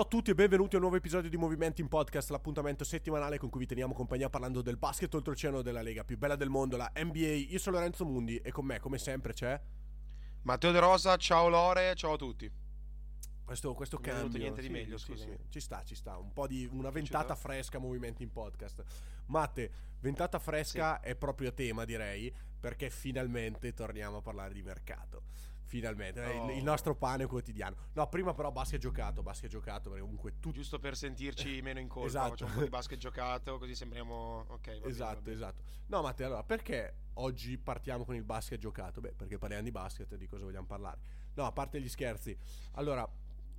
Ciao a tutti e benvenuti a un nuovo episodio di Movimenti in Podcast, l'appuntamento settimanale con cui vi teniamo compagnia parlando del basket oltreoceano della lega più bella del mondo, la NBA. Io sono Lorenzo Mundi e con me, come sempre, c'è Matteo De Rosa. Ciao Lore, ciao a tutti. questo, questo Non è cambio. venuto niente di Sì, meglio, sì, scusami. sì. Ci sta, ci sta, un po' di una ventata fresca a Movimenti in Podcast. Matte, ventata fresca è proprio tema, direi, perché finalmente torniamo a parlare di mercato. Finalmente, è il, Oh. il nostro pane quotidiano. No, prima però basket giocato, basket giocato, perché comunque tu Giusto per sentirci meno in colpa, Esatto. facciamo un po' di basket giocato, così sembriamo... Ok, va bene, va Esatto, bene. esatto. No, Matteo, allora, perché oggi partiamo con il basket giocato? Beh, perché parliamo di basket di cosa vogliamo parlare. No, a parte gli scherzi. Allora,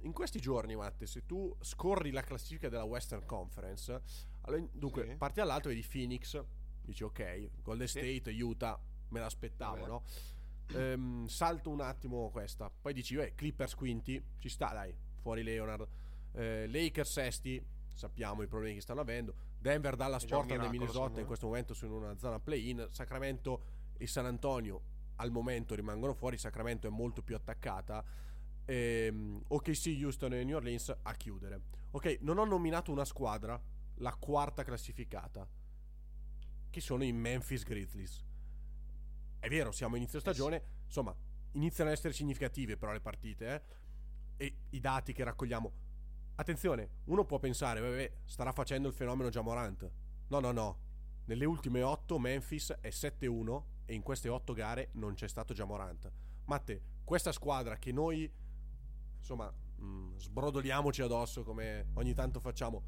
in questi giorni, Matte, se tu scorri la classifica della Western Conference, allora, dunque, Sì. parti dall'alto vedi Phoenix, dici ok, Golden Sì. State, Utah, me l'aspettavo, Vabbè. no? Ehm, salto un attimo questa, poi dici, beh, Clippers quinti, ci sta, dai, fuori Leonard. Eh, Lakers sesti, sappiamo i problemi che stanno avendo. Denver, Dallas, un Portland e Minnesota in questo momento sono in una zona play-in. Sacramento e San Antonio al momento rimangono fuori. Sacramento è molto più attaccata. Ehm, OKC, Houston e New Orleans a chiudere. Ok, non ho nominato una squadra, la quarta classificata, che sono i Memphis Grizzlies. È vero, siamo a inizio stagione, insomma, iniziano ad essere significative però le partite, eh? E i dati che raccogliamo. Attenzione, uno può pensare, vabbè, starà facendo il fenomeno Jamorant. No, no, no. Nelle ultime 8 Memphis è 7-1 e in queste 8 gare non c'è stato Jamorant. Matte, questa squadra che noi, insomma, mh, sbrodoliamoci addosso come ogni tanto facciamo,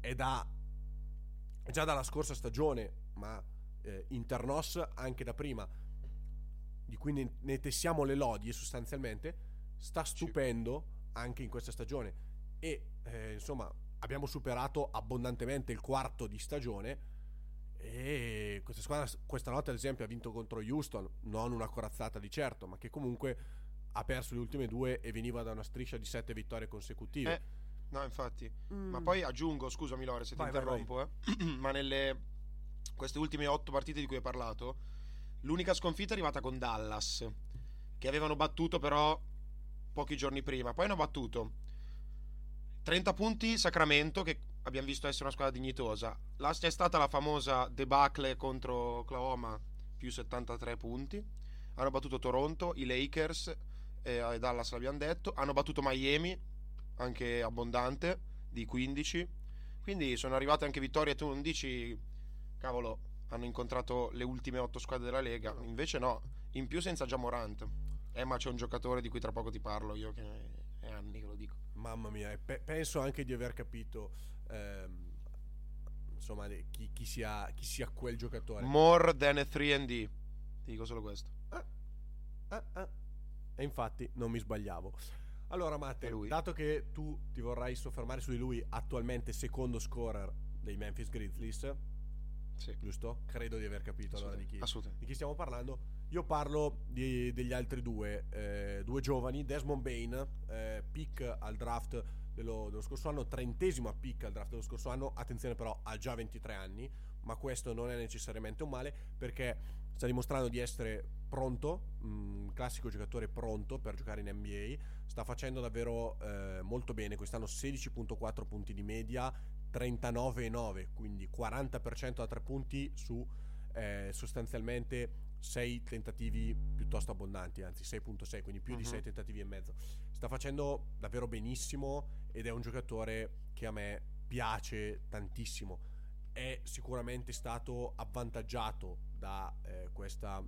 è da... è già dalla scorsa stagione, ma eh, internos anche da prima, di cui ne, ne tessiamo le lodi sostanzialmente, sta stupendo anche in questa stagione. E eh, insomma, abbiamo superato abbondantemente il quarto di stagione. E questa squadra questa notte, ad esempio, ha vinto contro Houston, non una corazzata di certo, ma che comunque ha perso le ultime due e veniva da una striscia di sette vittorie consecutive. Eh, no, infatti. Mm. Ma poi aggiungo, scusami Lore se ti Vai, vai, interrompo, eh. ma nelle queste ultime otto partite di cui hai parlato, l'unica sconfitta è arrivata con Dallas, che avevano battuto però pochi giorni prima. Poi hanno battuto 30 punti Sacramento, che abbiamo visto essere una squadra dignitosa. La c'è stata la famosa debacle contro Oklahoma, più 73 punti. Hanno battuto Toronto, i Lakers, eh, Dallas l'abbiamo detto. Hanno battuto Miami, anche abbondante, di 15. Quindi sono arrivate anche vittorie. Tu non dici, cavolo, hanno incontrato le ultime 8 squadre della Lega. Invece no, in più senza Jamorant. Eh, ma c'è un giocatore di cui tra poco ti parlo io, che è anni che lo dico. Mamma mia, pe- penso anche di aver capito ehm, insomma chi, chi sia, chi sia quel giocatore. More than a 3D. Ti dico solo questo. Ah, ah. E infatti non mi sbagliavo. Allora, Matte, dato che tu ti vorrai soffermare su di lui, attualmente secondo scorer dei Memphis Grizzlies, Sì. giusto? Credo di aver capito allora di chi, di chi stiamo parlando. Io parlo di- degli altri due, eh, due giovani, Desmond Bain, eh, pick al draft dello, dello scorso anno, trentesimo a pick al draft dello scorso anno, attenzione però ha già 23 anni, ma questo non è necessariamente un male perché sta dimostrando di essere pronto, un classico giocatore pronto per giocare in NBA, sta facendo davvero eh, molto bene, quest'anno 16.4 punti di media, 39,9, quindi 40% da tre punti su eh, sostanzialmente 6 tentativi piuttosto abbondanti, anzi 6.6, quindi più di Mhm. 6 tentativi e mezzo. Sta facendo davvero benissimo ed è un giocatore che a me piace tantissimo. È sicuramente stato avvantaggiato da eh, questa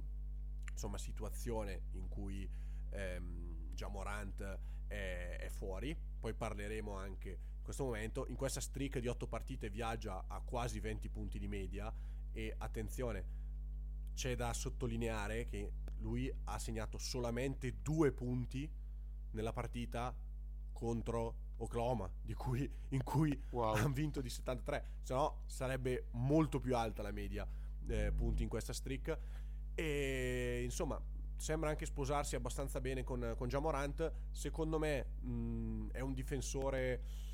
insomma, situazione in cui ehm, Jamorant è, è fuori. Poi parleremo anche questo momento. In questa streak di 8 partite viaggia a quasi 20 punti di media e attenzione, c'è da sottolineare che lui ha segnato solamente due punti nella partita contro Oklahoma, di cui, in cui Wow. hanno vinto di 73, se no sarebbe molto più alta la media eh, punti in questa streak. E insomma, sembra anche sposarsi abbastanza bene con, con Jamorant. Secondo me mh, è un difensore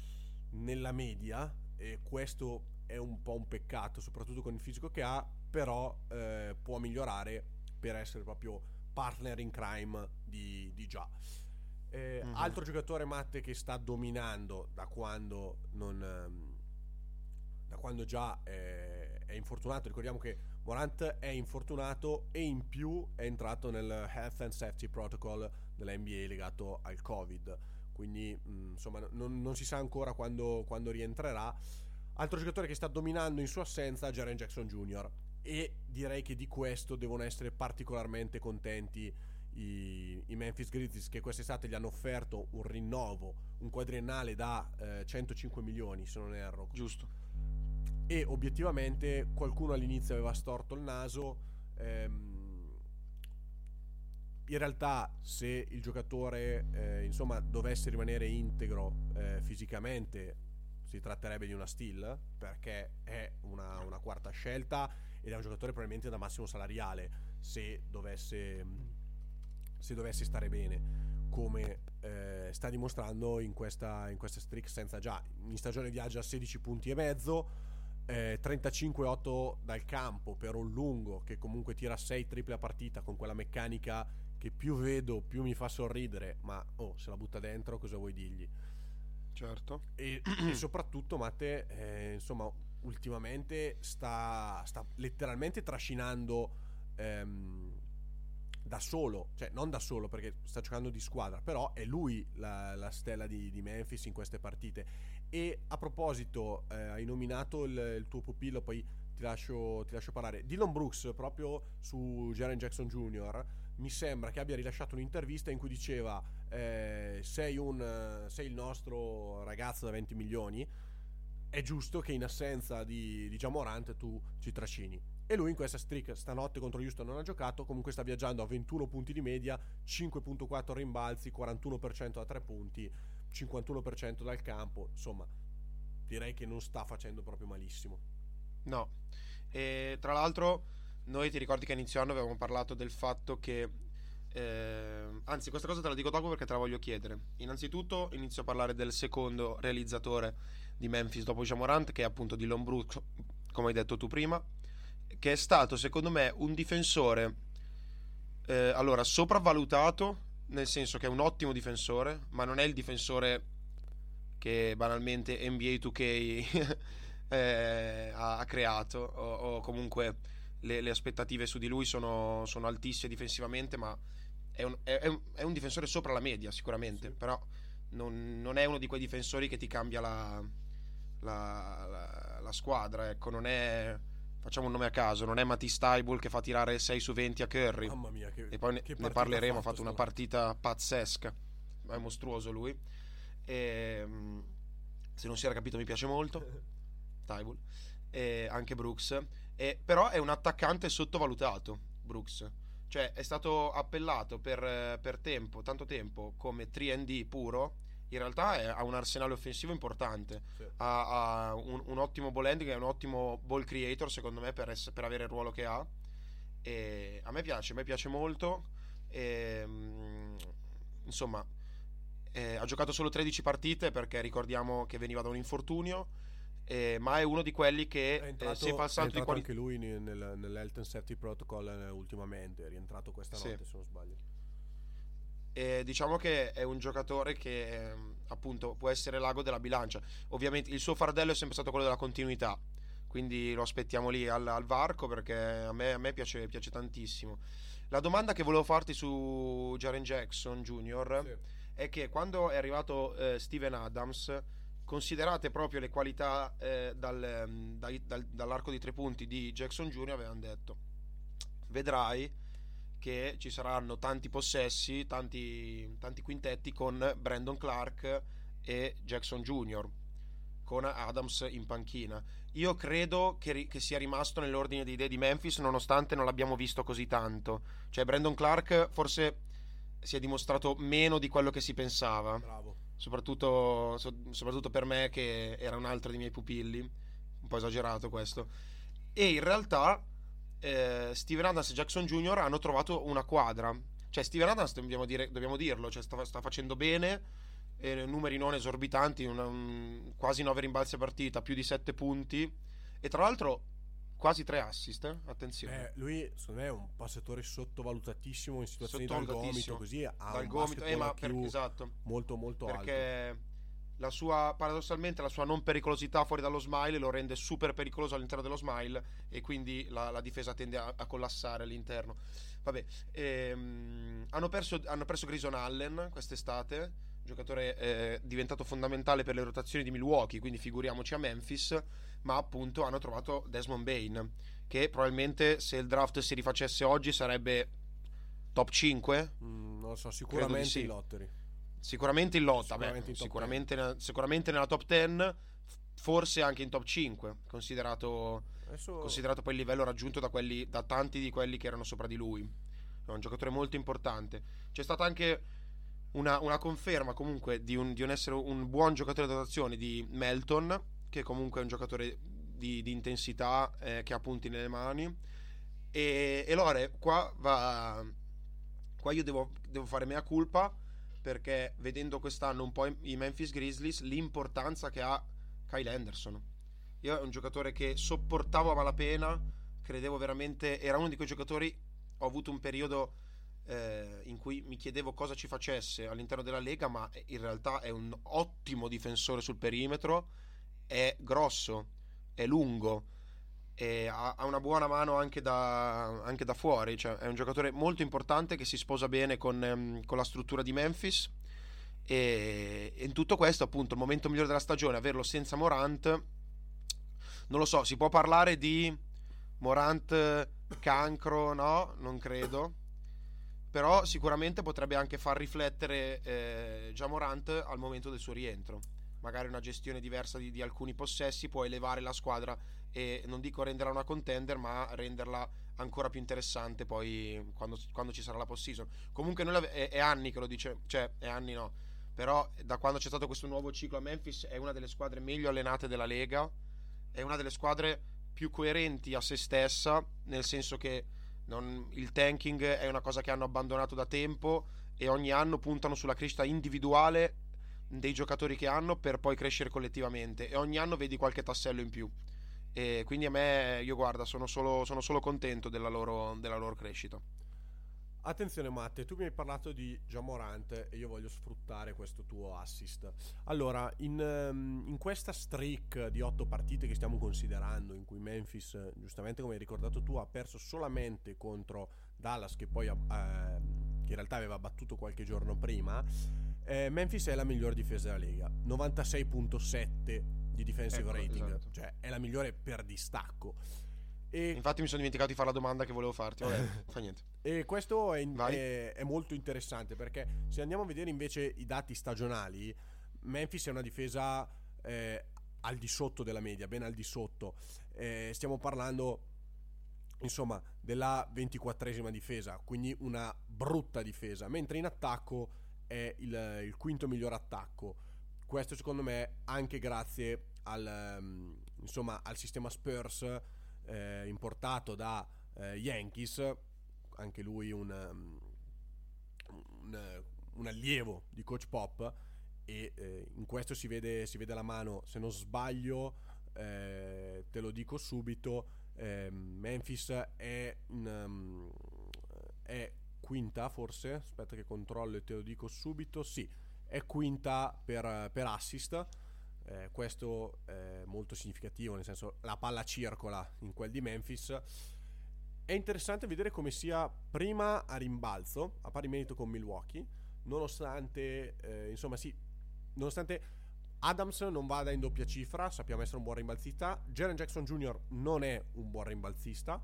nella media e questo è un po' un peccato, soprattutto con il fisico che ha, però eh, può migliorare per essere proprio partner in crime di, di già. Eh, Mhm. Altro giocatore Matte che sta dominando da quando non ehm, da quando già eh, è infortunato. Ricordiamo che Morant è infortunato e in più è entrato nel Health and Safety Protocol della NBA legato al Covid. Quindi mh, insomma non, non si sa ancora quando, quando rientrerà. Altro giocatore che sta dominando in sua assenza, Jaren Jackson Jr. E direi che di questo devono essere particolarmente contenti i, i Memphis Grizzlies che quest'estate gli hanno offerto un rinnovo, un quadriennale da eh, 105 milioni se non erro. Giusto. E obiettivamente qualcuno all'inizio aveva storto il naso. ehm, in realtà se il giocatore eh, insomma dovesse rimanere integro eh, fisicamente si tratterebbe di una steal perché è una, una quarta scelta ed è un giocatore probabilmente da massimo salariale se dovesse, se dovesse stare bene come eh, sta dimostrando in questa, in questa streak senza già in stagione viaggia a 16 punti e mezzo eh, 35-8 dal campo per un lungo che comunque tira 6 triple a partita con quella meccanica che più vedo più mi fa sorridere ma oh se la butta dentro cosa vuoi dirgli? Certo. e, e soprattutto Matte eh, insomma ultimamente sta, sta letteralmente trascinando ehm, da solo cioè non da solo perché sta giocando di squadra però è lui la, la stella di, di Memphis in queste partite. E a proposito eh, hai nominato il, il tuo pupillo poi ti lascio, ti lascio parlare. Dylan Brooks proprio su Jaren Jackson Jr mi sembra che abbia rilasciato un'intervista in cui diceva eh, sei, un, sei il nostro ragazzo da 20 milioni è giusto che in assenza di, di Jamorant tu ci trascini e lui in questa streak stanotte contro Houston non ha giocato comunque sta viaggiando a 21 punti di media 5.4 rimbalzi 41% da 3 punti 51% dal campo insomma direi che non sta facendo proprio malissimo No. E tra l'altro, noi ti ricordi che inizio anno avevamo parlato del fatto che. eh, anzi, questa cosa te la dico dopo perché te la voglio chiedere. Innanzitutto, inizio a parlare del secondo realizzatore di Memphis dopo Jamorant, che è appunto Dylan Brooks, come hai detto tu prima, che è stato, secondo me, un difensore. eh, allora, sopravvalutato, nel senso che è un ottimo difensore, ma non è il difensore che banalmente NBA 2K eh, ha, ha creato o, o comunque le, le aspettative su di lui sono, sono altissime difensivamente ma è un, è- è un- è un difensore sopra la media sicuramente Sì. però non, non è uno di quei difensori che ti cambia la, la- la- la squadra ecco non è facciamo un nome a caso non è Matisse Taibul che fa tirare 6 su 20 a Curry mamma mia che, e poi ne, ne parleremo. Ha fatto una partita pazzesca. È mostruoso lui. E, mm, se non si era capito, mi piace molto. Tybull. E anche Brooks. E, però è un attaccante sottovalutato. Brooks. Cioè, è stato appellato per, eh, per tempo, tanto tempo, come 3D puro. In realtà è- ha un arsenale offensivo importante. Sì. Ha, ha un, un ottimo ball handling, è un ottimo ball creator, secondo me, per, ess- per avere il ruolo che ha. E a me piace, a me piace molto. E, mm, insomma, eh, ha giocato solo 13 partite perché ricordiamo che veniva da un infortunio. Eh, ma è uno di quelli che È eh, entrato, se fa il salto di qualità. anche lui nel, nel, nell'Health and Safety Protocol eh, ultimamente, è rientrato questa Sì. notte se non sbaglio. E diciamo che è un giocatore che ehm, appunto può essere l'ago della bilancia. Ovviamente il suo fardello è sempre stato quello della continuità. Quindi lo aspettiamo lì al, al varco perché a me, a me piace, piace tantissimo. La domanda che volevo farti su Jaren Jackson Jr. Sì. è che quando è arrivato eh, Steven Adams, considerate proprio le qualità eh, dal, ehm, dai- dal- dall'arco di tre punti di Jackson Jr., avevano detto: Vedrai che ci saranno tanti possessi, tanti, tanti quintetti con Brandon Clark e Jackson Jr., con Adams in panchina. Io credo che, che sia rimasto nell'ordine di idee di Memphis, nonostante non l'abbiamo visto così tanto. Cioè, Brandon Clark forse si è dimostrato meno di quello che si pensava Bravo. Soprattutto, so- soprattutto per me che era un altro dei miei pupilli, un po' esagerato questo. E in realtà eh, Steven Adams e Jackson Jr. hanno trovato una quadra. Cioè Steven Adams, dobbiamo, dire- dobbiamo dirlo, cioè, sta, sta facendo bene, eh, numeri non esorbitanti, una- un- quasi 9 rimbalzi a partita, più di 7 punti. E tra l'altro quasi tre assist, eh? attenzione. Eh, lui, secondo me, è un passatore sottovalutatissimo in situazioni dal gomito, così ha Dal un gomito, eh, ma per- esatto. molto molto alto. perché la sua paradossalmente la sua non pericolosità fuori dallo smile lo rende super pericoloso all'interno dello smile e quindi la, la difesa tende a, a collassare all'interno vabbè ehm, hanno, perso, hanno perso Grayson Allen quest'estate giocatore eh, diventato fondamentale per le rotazioni di Milwaukee quindi figuriamoci a Memphis ma appunto hanno trovato Desmond Bain che probabilmente se il draft si rifacesse oggi sarebbe top 5 Mm, non lo so, sicuramente sì. in lottery. Sicuramente in lotta, Sicuramente beh, in sicuramente, ne- sicuramente nella top 10, f- forse anche in top 5, considerato, Adesso considerato poi il livello raggiunto da, quelli, da tanti di quelli che erano sopra di lui. È un giocatore molto importante. C'è stata anche una, una conferma comunque di un, di un essere un buon giocatore di dotazione di Melton, che comunque è un giocatore di, di intensità, eh, che ha punti nelle mani. E, e Lore, qua va... Qua io devo, devo fare mea culpa perché vedendo quest'anno un po' i Memphis Grizzlies l'importanza che ha Kyle Anderson. Io è un giocatore che sopportavo a malapena, credevo veramente, era uno di quei giocatori, ho avuto un periodo eh, in cui mi chiedevo cosa ci facesse all'interno della Lega, ma in realtà è un ottimo difensore sul perimetro, è grosso, è lungo, e ha, una buona mano anche da, anche da fuori, cioè è un giocatore molto importante che si sposa bene con, ehm, con la struttura di Memphis e, e in tutto questo appunto il momento migliore della stagione, averlo senza Morant, non lo so, si può parlare di Morant cancro, no? Non credo. Però sicuramente potrebbe anche far riflettere eh, già Morant al momento del suo rientro. Magari una gestione diversa di, di alcuni possessi può elevare la squadra e non dico renderla una contender, ma renderla ancora più interessante poi quando, quando ci sarà la post-season. Comunque noi è, è anni che lo dice, cioè è anni no, però da quando c'è stato questo nuovo ciclo a Memphis è una delle squadre meglio allenate della Lega, è una delle squadre più coerenti a se stessa, nel senso che non- il tanking è una cosa che hanno abbandonato da tempo e ogni anno puntano sulla crescita individuale dei giocatori che hanno per poi crescere collettivamente e ogni anno vedi qualche tassello in più. E quindi a me, io guarda, sono solo, sono solo contento della loro, della loro crescita. Attenzione Matte, tu mi hai parlato di Jamorant e io voglio sfruttare questo tuo assist. Allora, in, ehm, in questa streak di otto partite che stiamo considerando, in cui Memphis, eh, giustamente come hai ricordato tu, ha perso solamente contro Dallas, che poi ehm, che in realtà aveva battuto qualche giorno prima, eh, Memphis è la miglior difesa della Lega, 96.7 di defensive Ecco, rating, esatto. cioè è la migliore per distacco. E Infatti mi sono dimenticato di fare la domanda che volevo farti, vabbè, fa niente. E questo è, è- è molto interessante perché se andiamo a vedere invece i dati stagionali, Memphis è una difesa eh, al di sotto della media, ben al di sotto. Eh, stiamo parlando insomma della 24esima difesa, quindi una brutta difesa, mentre in attacco è il, il quinto miglior attacco. Questo secondo me anche grazie al, ehm, insomma, al sistema Spurs eh, importato da eh, Yankees, anche lui un, um, un, un allievo di Coach Pop. E eh, in questo si vede, si vede la mano, se non sbaglio eh, te lo dico subito, eh, Memphis è, in, um, è quinta forse, aspetta che controllo e te lo dico subito, sì, è quinta per, per assist. Eh, questo è molto significativo, nel senso la palla circola in quel di Memphis. È interessante vedere come sia prima a rimbalzo, a pari merito con Milwaukee, nonostante, eh, insomma, sì, nonostante Adams non vada in doppia cifra, sappiamo essere un buon rimbalzista. Jaren Jackson Jr. non è un buon rimbalzista.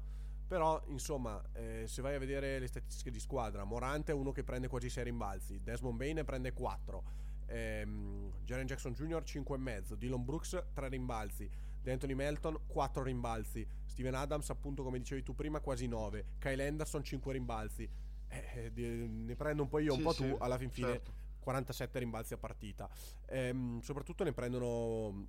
Però, insomma, eh, se vai a vedere le statistiche di squadra, Morante è uno che prende quasi 6 rimbalzi, Desmond Bain ne prende 4, ehm, Jaren Jackson Jr. 5,5, Dylan Brooks 3 rimbalzi, D'Anthony Melton 4 rimbalzi, Steven Adams, appunto, come dicevi tu prima, quasi 9, Kyle Anderson 5 rimbalzi. Eh, eh, ne prendo un po' io, un Sì, po' sì, tu, alla fin fine certo. 47 rimbalzi a partita. Ehm, soprattutto ne prendono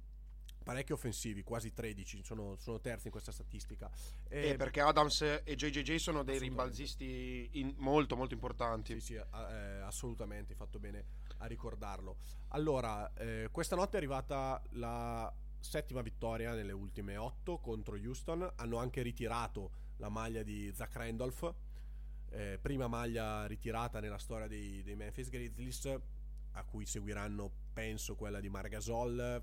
parecchi offensivi, quasi 13, sono, sono terzi in questa statistica. Eh, E- perché Adams e JJJ sono dei rimbalzisti molto molto importanti. Sì, sì, eh, assolutamente, hai fatto bene a ricordarlo. Allora, eh, questa notte è arrivata la settima vittoria nelle ultime otto contro Houston. Hanno anche ritirato la maglia di Zach Randolph, eh, prima maglia ritirata nella storia dei, dei, Memphis Grizzlies, a cui seguiranno, penso, quella di Margasol,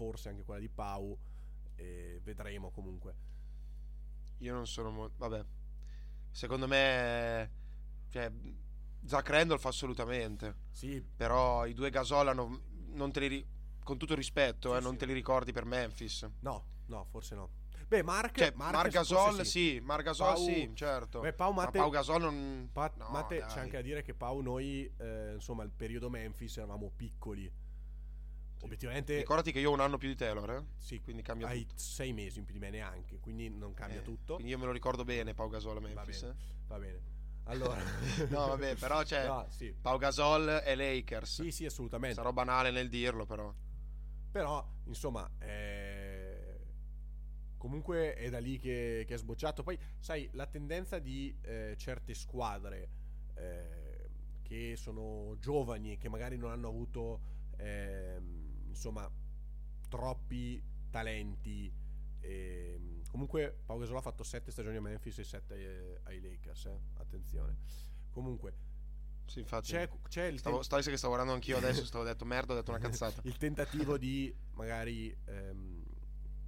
forse anche quella di Pau. Eh, vedremo comunque. Io non sono molto. Vabbè, secondo me. Cioè, Zach Randolph assolutamente. Sì. Però i due Gasol hanno, non te li con tutto il rispetto, sì, eh, non te li ricordi per Memphis. No, no, forse no. Beh, Mark, cioè, Mark Margasol, sì. sì, Margasol, Pau, sì, certo. Beh, Pau, Matte, Ma Pau Gasol non. Pa, no, Matte, c'è anche da dire che Pau, noi, eh, insomma, il periodo Memphis eravamo piccoli. Obiettivamente. Ricordati che io ho un anno più di Taylor, eh? Sì, quindi cambia hai tutto. sei mesi in più di me neanche, quindi non cambia eh, tutto. Quindi io me lo ricordo bene, Pau Gasol a Memphis. Va bene. Eh? Va bene. Allora, no, vabbè, però c'è no, sì. Pau Gasol e Lakers. Sì, sì, assolutamente. Sarò banale nel dirlo, però. Però, insomma, eh, comunque è da lì che, che, è sbocciato. Poi, sai, la tendenza di eh, certe squadre eh, che sono giovani e che magari non hanno avuto, ehm, insomma, troppi talenti. Ehm, comunque, Paolo Gasol ha fatto 7 stagioni a Memphis e 7 eh, ai Lakers. Eh? Attenzione. Comunque, sì, infatti. C'è, c'è il stavo, ten... che stavo guardando anch'io adesso, stavo detto merda, ho detto una cazzata. il tentativo di magari ehm,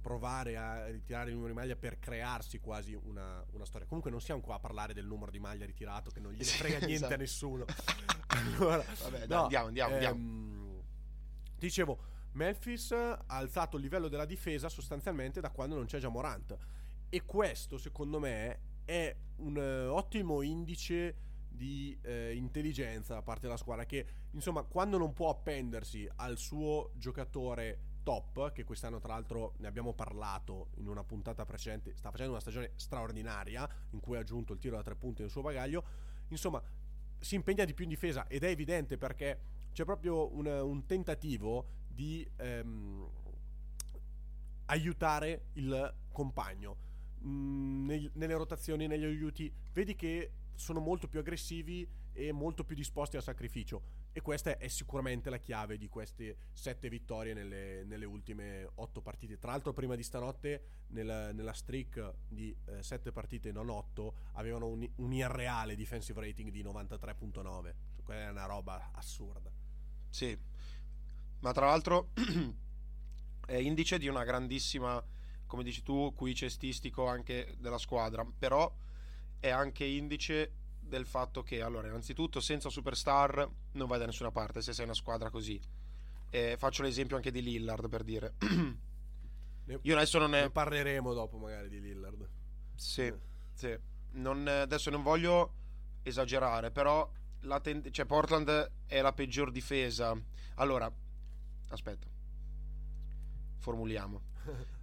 provare a ritirare il numero di maglia per crearsi quasi una, una, storia. Comunque non siamo qua a parlare del numero di maglia ritirato che non gli frega niente esatto. a nessuno. allora, Vabbè, dai, no, andiamo, andiamo, ehm, andiamo. Dicevo, Memphis ha alzato il livello della difesa sostanzialmente da quando non c'è già Morant. E questo, secondo me, è un uh, ottimo indice di eh, intelligenza da parte della squadra che insomma quando non può appendersi al suo giocatore top che quest'anno tra l'altro ne abbiamo parlato in una puntata precedente sta facendo una stagione straordinaria in cui ha aggiunto il tiro da tre punti nel suo bagaglio insomma si impegna di più in difesa ed è evidente perché c'è proprio un, un tentativo di ehm, aiutare il compagno mm, nel, nelle rotazioni negli aiuti vedi che sono molto più aggressivi e molto più disposti al sacrificio. E questa è sicuramente la chiave di queste sette vittorie nelle, nelle ultime otto partite. Tra l'altro, prima di stanotte, nella, nella streak di eh, sette partite, non otto, avevano un, un irreale defensive rating di 93.9. Cioè, quella è una roba assurda. Sì, ma tra l'altro è indice di una grandissima, come dici tu, qui cestistico anche della squadra. Però è anche indice del fatto che, allora, innanzitutto, senza superstar non vai da nessuna parte se sei una squadra così. Eh, faccio l'esempio anche di Lillard per dire. Io adesso non ne... ne parleremo dopo, magari, di Lillard. Sì, eh. sì. Non, adesso non voglio esagerare, però la ten... cioè, Portland è la peggior difesa. Allora, aspetta, formuliamo.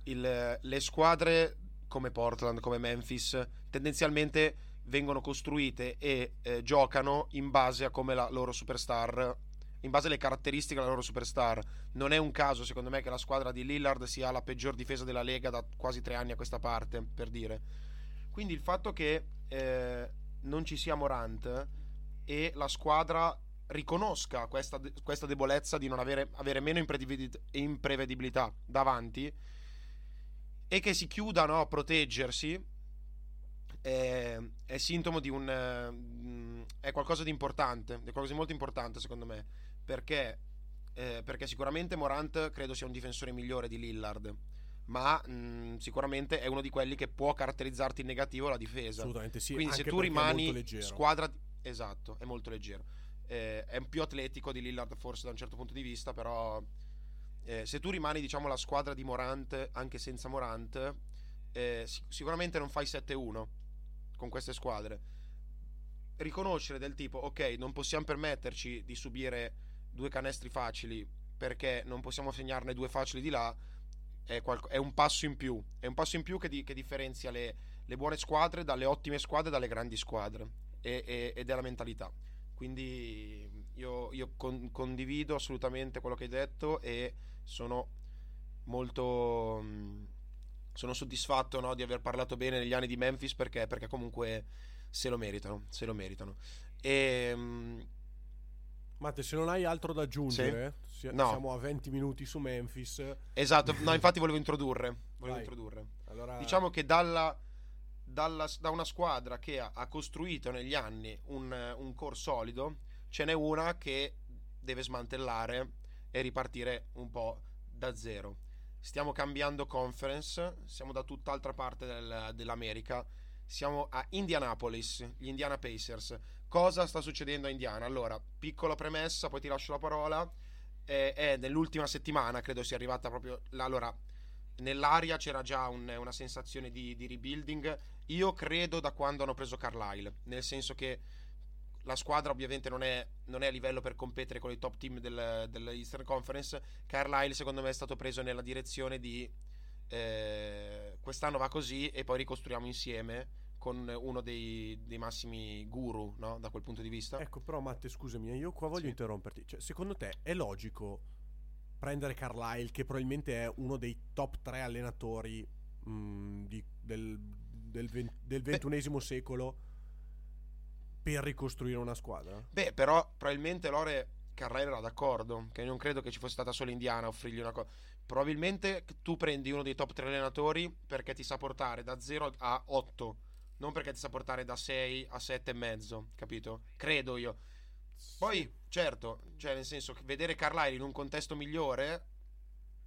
Il, le squadre come Portland, come Memphis, tendenzialmente vengono costruite e eh, giocano in base a come la loro superstar in base alle caratteristiche della loro superstar. Non è un caso, secondo me, che la squadra di Lillard sia la peggior difesa della Lega da quasi tre anni a questa parte, per dire. Quindi il fatto che eh, non ci sia Morant e la squadra riconosca questa, questa debolezza di non avere, avere meno imprevedibilità davanti e che si chiudano a proteggersi è, è sintomo di un eh, è qualcosa di importante è qualcosa di molto importante secondo me perché, eh, perché sicuramente Morant credo sia un difensore migliore di Lillard ma mh, sicuramente è uno di quelli che può caratterizzarti in negativo la difesa. Assolutamente sì quindi se tu rimani squadra esatto è molto leggero eh, è più atletico di Lillard forse da un certo punto di vista però eh, se tu rimani diciamo la squadra di Morant anche senza Morant eh, sicuramente non fai 7-1 con queste squadre. Riconoscere del tipo ok non possiamo permetterci di subire due canestri facili perché non possiamo segnarne due facili di là è, qual- è un passo in più. È un passo in più che, di- che differenzia le-, le, buone squadre dalle ottime squadre dalle grandi squadre. E- e- ed è la mentalità quindi io, io con- condivido assolutamente quello che hai detto e sono molto sono soddisfatto no, di aver parlato bene negli anni di Memphis perché, perché comunque se lo meritano se lo meritano e Matte, se non hai altro da aggiungere, si- No. siamo a 20 minuti su Memphis. Esatto, no, infatti volevo introdurre. Volevo introdurre. Allora, Diciamo che dalla, dalla- da una squadra che ha, ha costruito negli anni un, un core solido, ce n'è una che deve smantellare e ripartire un po' da zero. Stiamo cambiando conference, siamo da tutt'altra parte del- dell'America, siamo a Indianapolis, gli Indiana Pacers. Cosa sta succedendo a Indiana? Allora, piccola premessa, poi ti lascio la parola. Eh, È nell'ultima settimana, credo sia arrivata proprio. là- Allora, nell'aria c'era già un- una sensazione di, di rebuilding. Io credo da quando hanno preso Carlisle, nel senso che la squadra ovviamente non è, non è a livello per competere con i top team del, dell'Eastern Conference. Carlisle secondo me è stato preso nella direzione di eh, quest'anno va così e poi ricostruiamo insieme con uno dei, dei massimi guru no? da quel punto di vista. Ecco, però Matte, scusami, io qua voglio Sì. interromperti. Cioè, secondo te è logico prendere Carlisle, che probabilmente è uno dei top 3 allenatori mh, di- del, del, del ventunesimo secolo, per ricostruire una squadra? Beh, però probabilmente Lore Carlisle era d'accordo, che non credo che ci fosse stata solo Indiana a offrirgli una cosa. Probabilmente tu prendi uno dei top 3 allenatori perché ti sa portare da 0 a 8, non perché ti sa portare da 6 a 7 e mezzo, capito? Credo io. Poi, certo, cioè nel senso che vedere Carlisle in un contesto migliore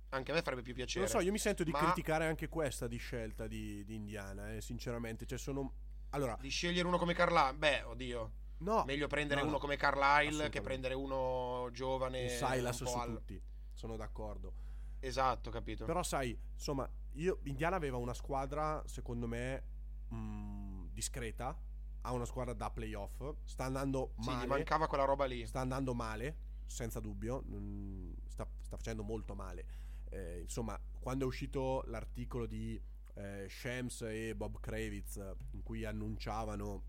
anche a me farebbe più piacere. Non so, io mi sento di Ma- criticare anche questa di scelta di, di Indiana, eh, sinceramente. Cioè, sono. Allora, Di scegliere uno come Carlisle, beh, oddio. no, Meglio prendere no, no, uno come Carlisle che prendere uno giovane un Silas un su al- tutti. Sono d'accordo. Esatto, capito. Però sai, insomma, io, Indiana aveva una squadra, secondo me, mh, discreta. Ha una squadra da playoff. Sta andando Sì, gli male. mancava quella roba lì. Sta andando male, senza dubbio. mm, Sta, sta facendo molto male. Eh, insomma, quando è uscito l'articolo di eh, Shams e Bob Kravitz in cui annunciavano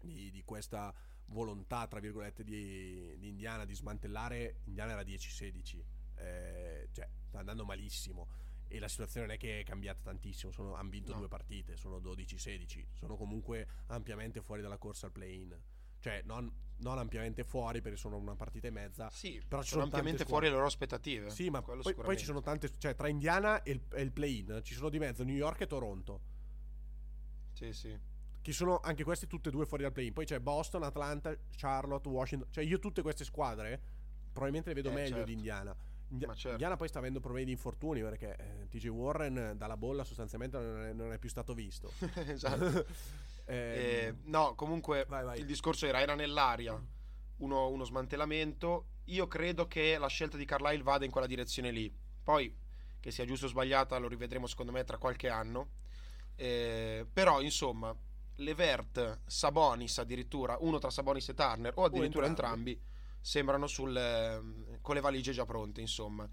di, di questa volontà, tra virgolette, di, di Indiana di smantellare, Indiana era 10-16. Eh, cioè, sta andando malissimo. E la situazione non è che è cambiata tantissimo. Sono, hanno vinto No. due partite, sono 12-16. Sono comunque ampiamente fuori dalla corsa al play-in. Cioè, non, non ampiamente fuori perché sono una partita e mezza. Sì, Però ci sono sono ampiamente fuori le loro aspettative. Sì, ma poi, poi ci sono tante. Cioè, tra Indiana e il, e il play-in ci sono di mezzo New York e Toronto. Sì, sì. Che sono anche queste tutte e due fuori dal play-in. Poi c'è Boston, Atlanta, Charlotte, Washington. Cioè, io tutte queste squadre probabilmente le vedo Eh, meglio certo. di Indiana. Indi- Ma certo. Indiana poi sta avendo problemi di infortuni perché eh, TJ Warren dalla bolla sostanzialmente non è, non è più stato visto. esatto. Eh, Ehm, no, comunque Vai, vai. il discorso era, era nell'aria uno, uno smantellamento. Io credo che la scelta di Carlisle vada in quella direzione lì. Poi, che sia giusto o sbagliata, lo rivedremo secondo me tra qualche anno. Eh, però, insomma, Levert, Sabonis addirittura, uno tra Sabonis e Turner, o addirittura entrambi. entrambi, sembrano sul, ehm, con le valigie già pronte, insomma.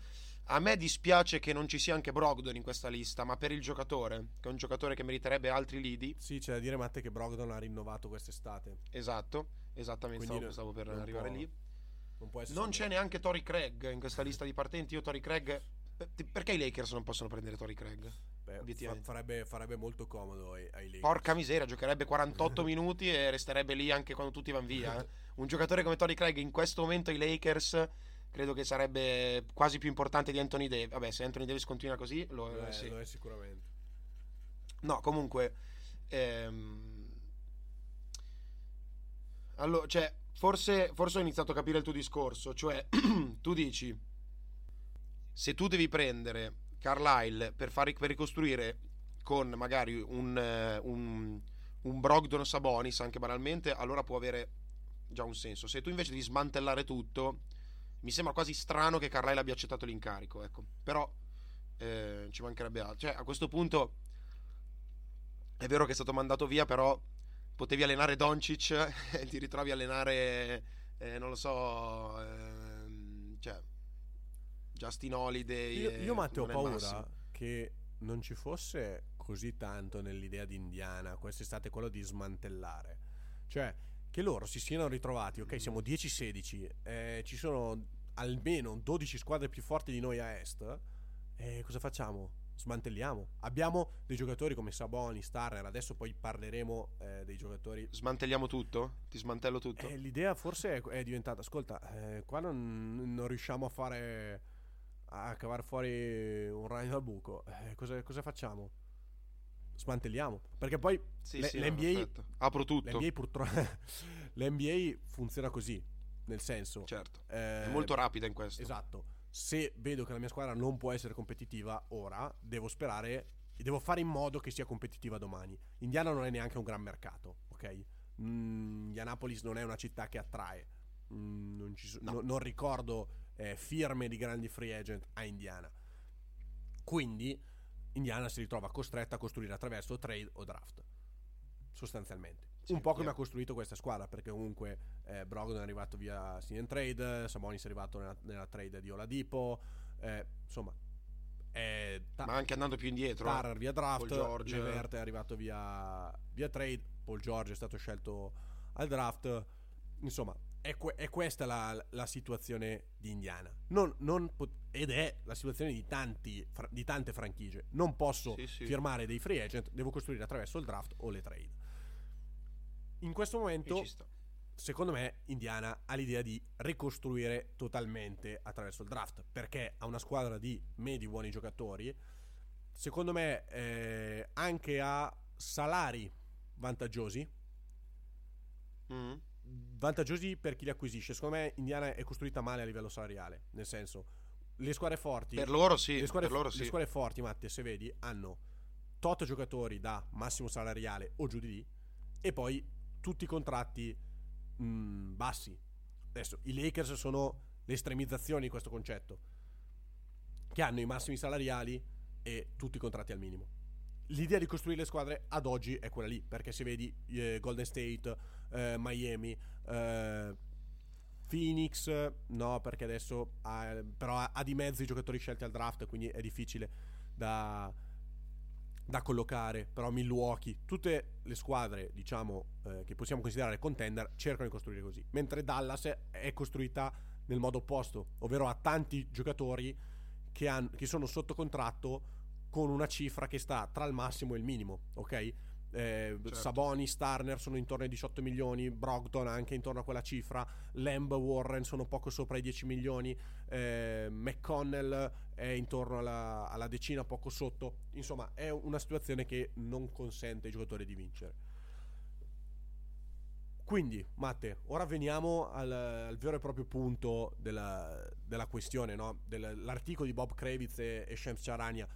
A me dispiace che non ci sia anche Brogdon in questa lista, ma per il giocatore, che è un giocatore che meriterebbe altri lidi, sì, c'è da dire, Matte, che Brogdon ha rinnovato quest'estate. esatto, esattamente, stavo, stavo per arrivare lì. Non Non c'è neanche Tori Craig in questa lista di partenti. Io Tori Craig. Perché i Lakers non possono prendere Tori Craig? Beh, farebbe, farebbe molto comodo ai, ai Lakers. Porca miseria, giocherebbe 48 minuti e resterebbe lì anche quando tutti vanno via. eh. Un giocatore come Tori Craig in questo momento ai Lakers credo che sarebbe quasi più importante di Anthony Davis. Vabbè, se Anthony Davis continua così, lo, è, sì. lo è sicuramente. No, comunque. ehm, Allora, cioè, forse, forse ho iniziato a capire il tuo discorso. Cioè, tu dici: se tu devi prendere Carlisle per, far, per ricostruire con magari un, eh, un, un Brogdon Sabonis, anche banalmente, allora può avere già un senso. Se tu invece devi smantellare tutto, mi sembra quasi strano che Carlisle abbia accettato l'incarico. Ecco. Però eh, ci mancherebbe altro. Cioè, a questo punto è vero che è stato mandato via, però potevi allenare Doncic e ti ritrovi a allenare, eh, non lo so, ehm, cioè, Justin Holiday. Io, io Matteo, ho paura che non ci fosse così tanto nell'idea di Indiana quest'estate quello di smantellare. Cioè, che loro si siano ritrovati, ok, siamo 10-16, eh, ci sono almeno 12 squadre più forti di noi a est, e cosa facciamo? smantelliamo. Abbiamo dei giocatori come Saboni, Starner, adesso poi parleremo eh, dei giocatori. Smantelliamo tutto? Ti smantello tutto? Eh, l'idea forse è, è diventata, ascolta, eh, qua non, non, riusciamo a fare, a cavare fuori un ragno dal buco, eh, cosa, cosa, facciamo? Smantelliamo, perché poi sì, le, sì, l'NBA, no, apro tutto. L'NBA purtroppo, l'NBA funziona così, nel senso... Certo, eh, è molto rapida in questo. Esatto se vedo che la mia squadra non può essere competitiva ora, devo sperare e devo fare in modo che sia competitiva domani. Indiana non è neanche un gran mercato, ok? Mm, Indianapolis non è una città che attrae. Mm, non, so, no. no, non, ricordo eh, firme di grandi free agent a Indiana. Quindi Indiana si ritrova costretta a costruire attraverso trade o draft, sostanzialmente. Sì, un po' come ha costruito questa squadra, perché comunque eh, Brogdon è arrivato via Sign Trade, Sabonis è arrivato nella, nella trade di Oladipo, eh, insomma... Ta- Ma anche andando più indietro. Tarr via draft, Levert è arrivato via, via trade, Paul George è stato scelto al draft, insomma è, que- è questa la, la, situazione di Indiana. Non, non pot- ed è la situazione di, tanti, fra- di tante franchigie. Non posso sì, sì. firmare dei free agent, devo costruire attraverso il draft o le trade. In questo momento, secondo me, Indiana ha l'idea di ricostruire totalmente attraverso il draft perché ha una squadra di medi buoni giocatori. Secondo me, eh, anche ha salari vantaggiosi. Mm. Vantaggiosi per chi li acquisisce. Secondo me, Indiana è costruita male a livello salariale. Nel senso, le squadre forti. Per loro sì. Le squadre, loro sì. le squadre forti, Matte, se vedi, hanno tot giocatori da massimo salariale o giù di lì. E poi tutti i contratti mh, mm, bassi. Adesso i Lakers sono l'estremizzazione di questo concetto, che hanno i massimi salariali e tutti i contratti al minimo. L'idea di costruire le squadre ad oggi è quella lì, perché se vedi eh, Golden State, eh, Miami, eh, Phoenix, no, perché adesso ha, però ha, ha di mezzo i giocatori scelti al draft, quindi è difficile da, da collocare, però Milwaukee, tutte le squadre, diciamo, eh, che possiamo considerare contender, cercano di costruire così, mentre Dallas è costruita nel modo opposto, ovvero ha tanti giocatori che, han, che sono sotto contratto con una cifra che sta tra il massimo e il minimo, ok? eh, certo. Saboni, Starner sono intorno ai 18 milioni, Brogdon anche intorno a quella cifra, Lamb, Warren sono poco sopra i 10 milioni, eh, McConnell è intorno alla, alla, decina, poco sotto. Insomma, è una situazione che non consente ai giocatori di vincere. Quindi, Matte, ora veniamo al, al vero e proprio punto della, della questione, no? dell'articolo di Bob Kravitz e, e Shams Charania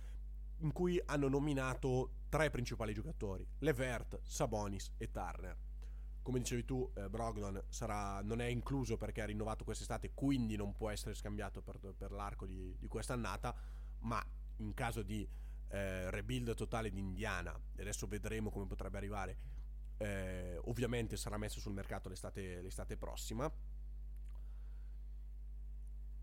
in cui hanno nominato tre principali giocatori, Levert, Sabonis e Turner. Come dicevi tu, eh, Brogdon sarà, non è incluso perché ha rinnovato quest'estate, quindi non può essere scambiato per, per l'arco di, di quest'annata, ma in caso di eh, rebuild totale di Indiana, e adesso vedremo come potrebbe arrivare, eh, ovviamente sarà messo sul mercato l'estate, l'estate prossima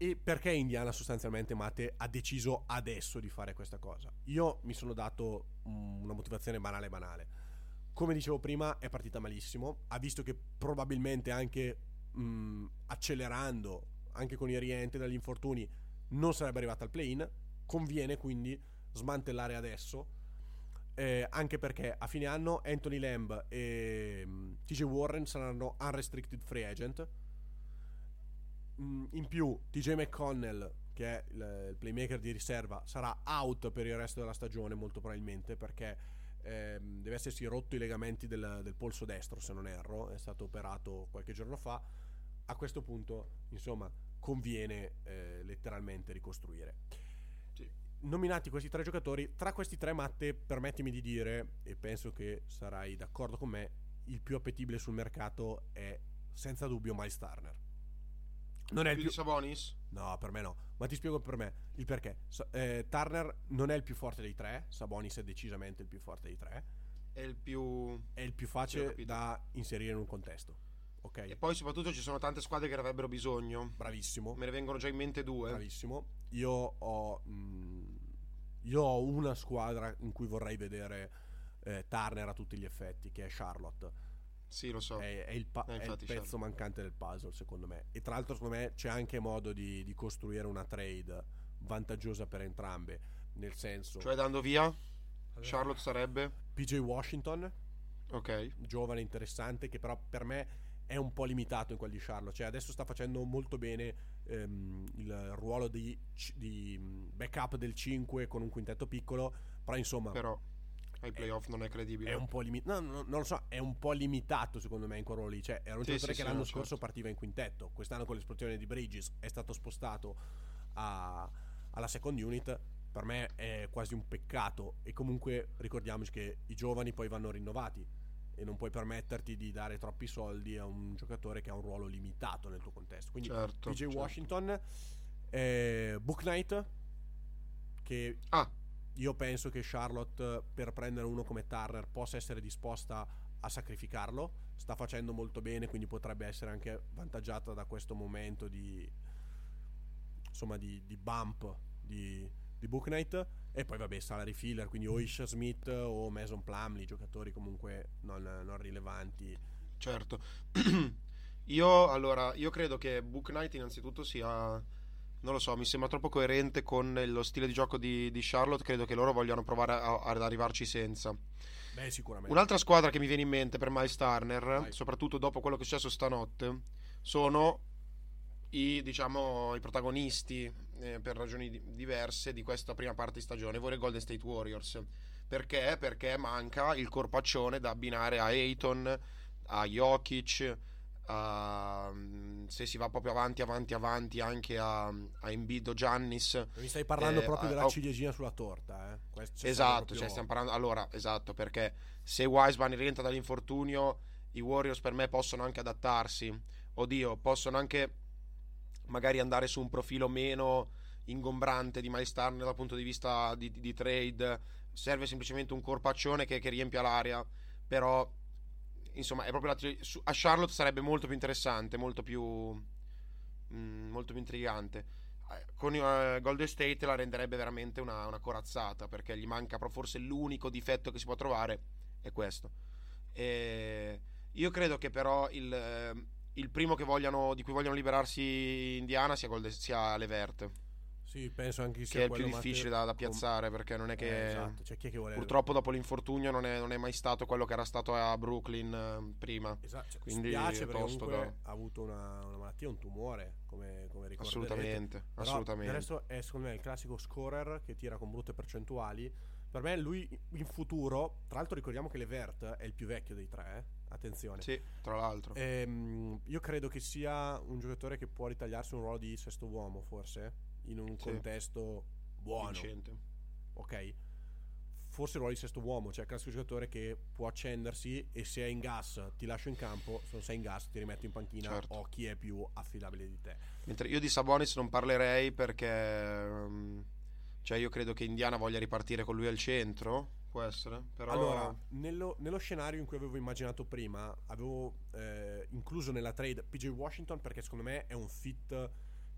e perché Indiana sostanzialmente Mate ha deciso adesso di fare questa cosa? Io mi sono dato una motivazione banale banale. Come dicevo prima, è partita malissimo. Ha visto che probabilmente anche mh, accelerando, anche con i rientri dagli infortuni, non sarebbe arrivata al play-in. Conviene quindi smantellare adesso. Eh, anche perché a fine anno Anthony Lamb e TJ Warren saranno unrestricted free agent Mm, in più TJ McConnell che è il, playmaker di riserva sarà out per il resto della stagione molto probabilmente perché ehm, deve essersi rotto i legamenti del, del, polso destro se non erro è stato operato qualche giorno fa. A questo punto insomma conviene eh, letteralmente ricostruire. Sì. nominati questi tre giocatori tra questi tre matte permettimi di dire e penso che sarai d'accordo con me il più appetibile sul mercato è senza dubbio Miles Turner non è il più, più... Sabonis? No, per me no. Ma ti spiego per me il perché. Eh, Turner non è il più forte dei tre. Sabonis è decisamente il più forte dei tre. È il più. È il più facile da inserire in un contesto. Ok. E poi soprattutto ci sono tante squadre che ne avrebbero bisogno. Bravissimo. Me ne vengono già in mente due. Bravissimo. Io ho. Mh, mm, io ho una squadra in cui vorrei vedere eh, Turner a tutti gli effetti, che è Charlotte sì, lo so. È, è, il, pa- eh, è il, pezzo certo. mancante del puzzle, secondo me. E tra l'altro, secondo me, c'è anche modo di, di costruire una trade vantaggiosa per entrambe. nel senso Cioè dando via? Charlotte sarebbe? PJ Washington Ok. giovane interessante che però per me è un po' limitato in quel di Charlotte cioè adesso sta facendo molto bene ehm, il ruolo di, di backup del 5 con un quintetto piccolo però insomma Però ai playoff non è credibile. è un po' limitato no, no, non lo so è un po' limitato secondo me in quel ruolo lì cioè era un Sì, giocatore sì, che sì, l'anno no, scorso certo. partiva in quintetto quest'anno con l'esplosione di Bridges è stato spostato a- alla second unit per me è quasi un peccato e comunque ricordiamoci che i giovani poi vanno rinnovati e non puoi permetterti di dare troppi soldi a un giocatore che ha un ruolo limitato nel tuo contesto quindi Certo, PJ certo. Washington eh, Book Knight che Ah, io penso che Charlotte per prendere uno come Turner possa essere disposta a sacrificarlo. Sta facendo molto bene quindi potrebbe essere anche vantaggiata da questo momento di insomma di, di bump di, di Book Knight e poi vabbè salary filler quindi o Isha Smith o Mason Plumley giocatori comunque non, non rilevanti. Certo. io allora, io credo che Book Knight innanzitutto sia non lo so, mi sembra troppo coerente con lo stile di gioco di, di Charlotte. Credo che loro vogliano provare a- ad arrivarci senza. beh sicuramente Un'altra squadra che mi viene in mente per Miles Turner, Vai. soprattutto dopo quello che è successo stanotte, sono i, diciamo, i protagonisti eh, per ragioni di- diverse di questa prima parte di stagione, ovvero i Golden State Warriors. Perché? Perché manca il corpaccione da abbinare a Ayton, a Jokic, mm, se si va proprio avanti, avanti, avanti anche a, a Embiid o Giannis. mi stai parlando Eh, proprio ah, della oh. ciliegina sulla torta eh. Esatto, proprio- cioè stiamo parlando allora, esatto, perché se Wiseman rientra dall'infortunio, i Warriors per me possono anche adattarsi. Oddio, possono anche magari andare su un profilo meno ingombrante di Miles Turner dal punto di vista di, di trade. Serve semplicemente un corpaccione che, che riempia l'area, però insomma, è proprio la tri- su- a Charlotte sarebbe molto più interessante, molto più mm, molto più intrigante. Eh, con eh, Golden State la renderebbe veramente una, una corazzata perché gli manca però forse l'unico difetto che si può trovare è questo. E io credo che però il, eh, il primo vogliano, di cui vogliono liberarsi Indiana sia, Golden, sia Levert sì penso anche che che sia è il più difficile da, da piazzare perché non è che Eh, esatto, cioè chi è che vuole purtroppo dopo l'infortunio non è, non è mai stato quello che era stato a Brooklyn eh, prima Esatto, cioè, Quindi spiace perché comunque da- ha avuto una, una malattia, un tumore, come, come ricorderete. assolutamente Però assolutamente resto è secondo me il classico scorer che tira con brutte percentuali. Per me lui in futuro, tra l'altro ricordiamo che Levert è il più vecchio dei tre, eh? attenzione. sì tra l'altro Ehm, io credo che sia un giocatore che può ritagliarsi un ruolo di sesto uomo, forse, in un Sì. contesto buono. vincente ok? Forse il ruolo di sesto uomo, cioè il classico giocatore che può accendersi e se è in gas ti lascio in campo, se non sei in gas ti rimetto in panchina Certo. o chi è più affidabile di te. Mentre io di Sabonis non parlerei perché ehm, cioè io credo che Indiana voglia ripartire con lui al centro, può essere, però Allora, nello, nello scenario in cui avevo immaginato prima, avevo eh, incluso nella trade PJ Washington perché secondo me è un fit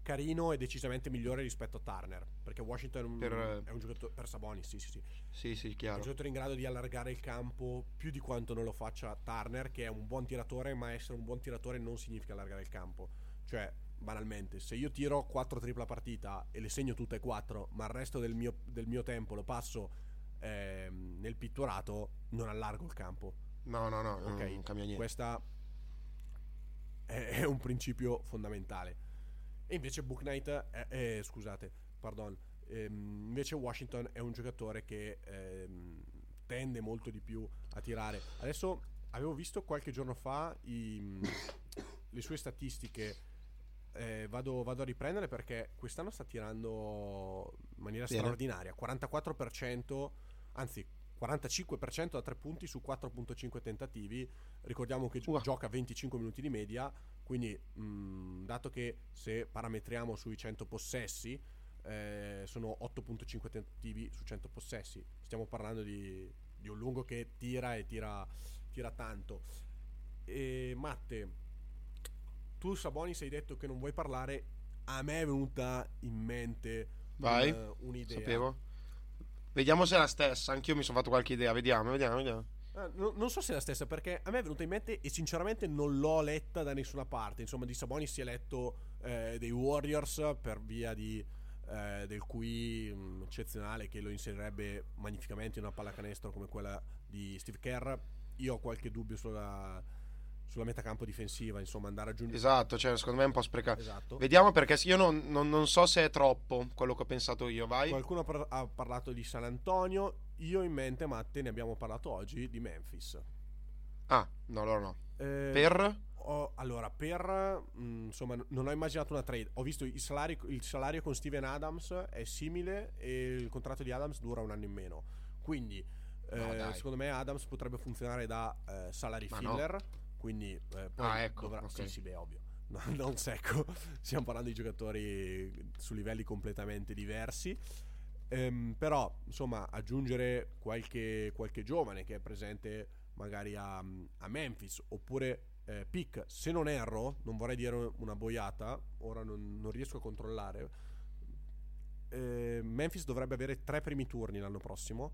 carino e decisamente migliore rispetto a Turner, perché Washington è un, Per- è un giocatore per Sabonis, sì sì sì. sì, sì, È un chiaro. giocatore in grado di allargare il campo più di quanto non lo faccia Turner, che è un buon tiratore, ma essere un buon tiratore non significa allargare il campo. Cioè, banalmente, se io tiro 4 triple a partita e le segno tutte e 4, ma il resto del mio, del mio tempo lo passo ehm, nel pitturato, non allargo il campo. No, no, no, Ok, non cambia niente. Questa è, è un principio fondamentale. E invece Book Knight, è- è- scusate, pardon, ehm, invece Washington è un giocatore che ehm, tende molto di più a tirare. Adesso avevo visto qualche giorno fa i- le sue statistiche. eh, vado, vado a riprendere perché quest'anno sta tirando in maniera Bene. straordinaria. 44%, anzi 45% da 3 punti su 4.5 tentativi. Ricordiamo che gioca 25 minuti di media, quindi mh, dato che se parametriamo sui 100 possessi, eh, sono 8.5 tentativi su 100 possessi. Stiamo parlando di, di un lungo che tira e tira, tira tanto. E Matte, tu Sabonis hai detto che non vuoi parlare. A me è venuta in mente Vai, un- un'idea. Sapevo. Vediamo se è la stessa, anch'io mi sono fatto qualche idea, vediamo, vediamo, vediamo. Ah, no- non so se è la stessa perché a me è venuta in mente e sinceramente non l'ho letta da nessuna parte. Insomma, di Sabonis si è letto eh, dei Warriors per via di eh, del QI mh, eccezionale che lo inserirebbe magnificamente in una pallacanestro come quella di Steve Kerr. Io ho qualche dubbio sulla, sulla metacampo difensiva, insomma, andare a aggiungere. Esatto, cioè, secondo me è un po' sprecato. Esatto. Vediamo perché io non, non- non so se è troppo quello che ho pensato io, vai. Qualcuno ha parlato di San Antonio. Io in mente, Matte, ne abbiamo parlato oggi di Memphis. Ah, no, allora no. Eh, Per? ho- allora, per mh, insomma, n- non ho immaginato una trade. Ho visto il salario, il salario con Steven Adams è simile e il contratto di Adams dura un anno in meno. Quindi, eh, No, secondo me, Adams potrebbe funzionare da eh, salary Ma no. filler. Quindi, eh, poi Ah, ecco, dovrà- ok. sì, sì, beh, ovvio. No, non secco. Stiamo parlando di giocatori su livelli completamente diversi. Ehm, però, insomma, aggiungere qualche, qualche giovane che è presente magari a, a Memphis oppure eh, pick, se non erro, non vorrei dire una boiata, ora non, non riesco a controllare. eh, Memphis dovrebbe avere tre primi turni l'anno prossimo,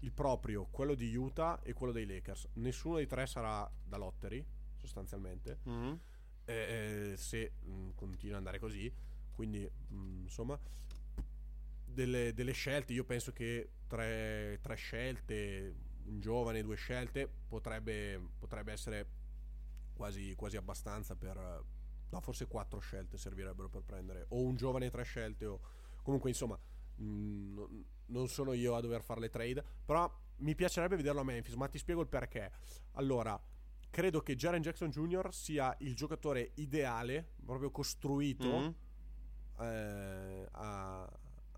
il proprio, quello di Utah e quello dei Lakers. Nessuno dei tre sarà da lottery, sostanzialmente Mhm. eh, se mh, continua ad andare così. Quindi, mh, insomma, delle, delle scelte. Io penso che tre, tre scelte, un giovane, due scelte, potrebbe, potrebbe essere quasi, quasi abbastanza per. No, forse quattro scelte servirebbero per prendere. O un giovane tre scelte. O comunque, insomma, mh, non- non sono io a dover fare le trade. Però mi piacerebbe vederlo a Memphis. Ma ti spiego il perché. Allora, credo che Jaren Jackson Jr. sia il giocatore ideale, proprio costruito Mhm. eh, a,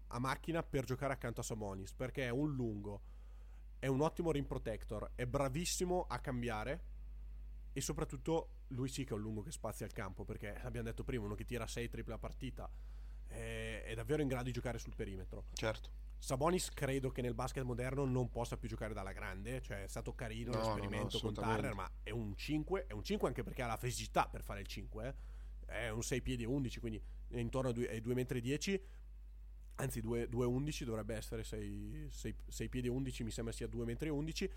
a macchina per giocare accanto a Sabonis perché è un lungo, è un ottimo rim protector, è bravissimo a cambiare e soprattutto lui sì che è un lungo che spazia il campo perché l'abbiamo detto prima, uno che tira 6 triple a partita è, è davvero in grado di giocare sul perimetro. Certo. Sabonis credo che nel basket moderno non possa più giocare dalla grande, cioè è stato carino No, no, no, l'esperimento con. Turner, ma è un 5, è un 5 anche perché ha la fisicità per fare il 5, eh. è un 6 piedi e 11, quindi intorno ai 2 metri e 10, anzi 2, 11 dovrebbe essere 6, piedi e 11, mi sembra sia 2 metri e 11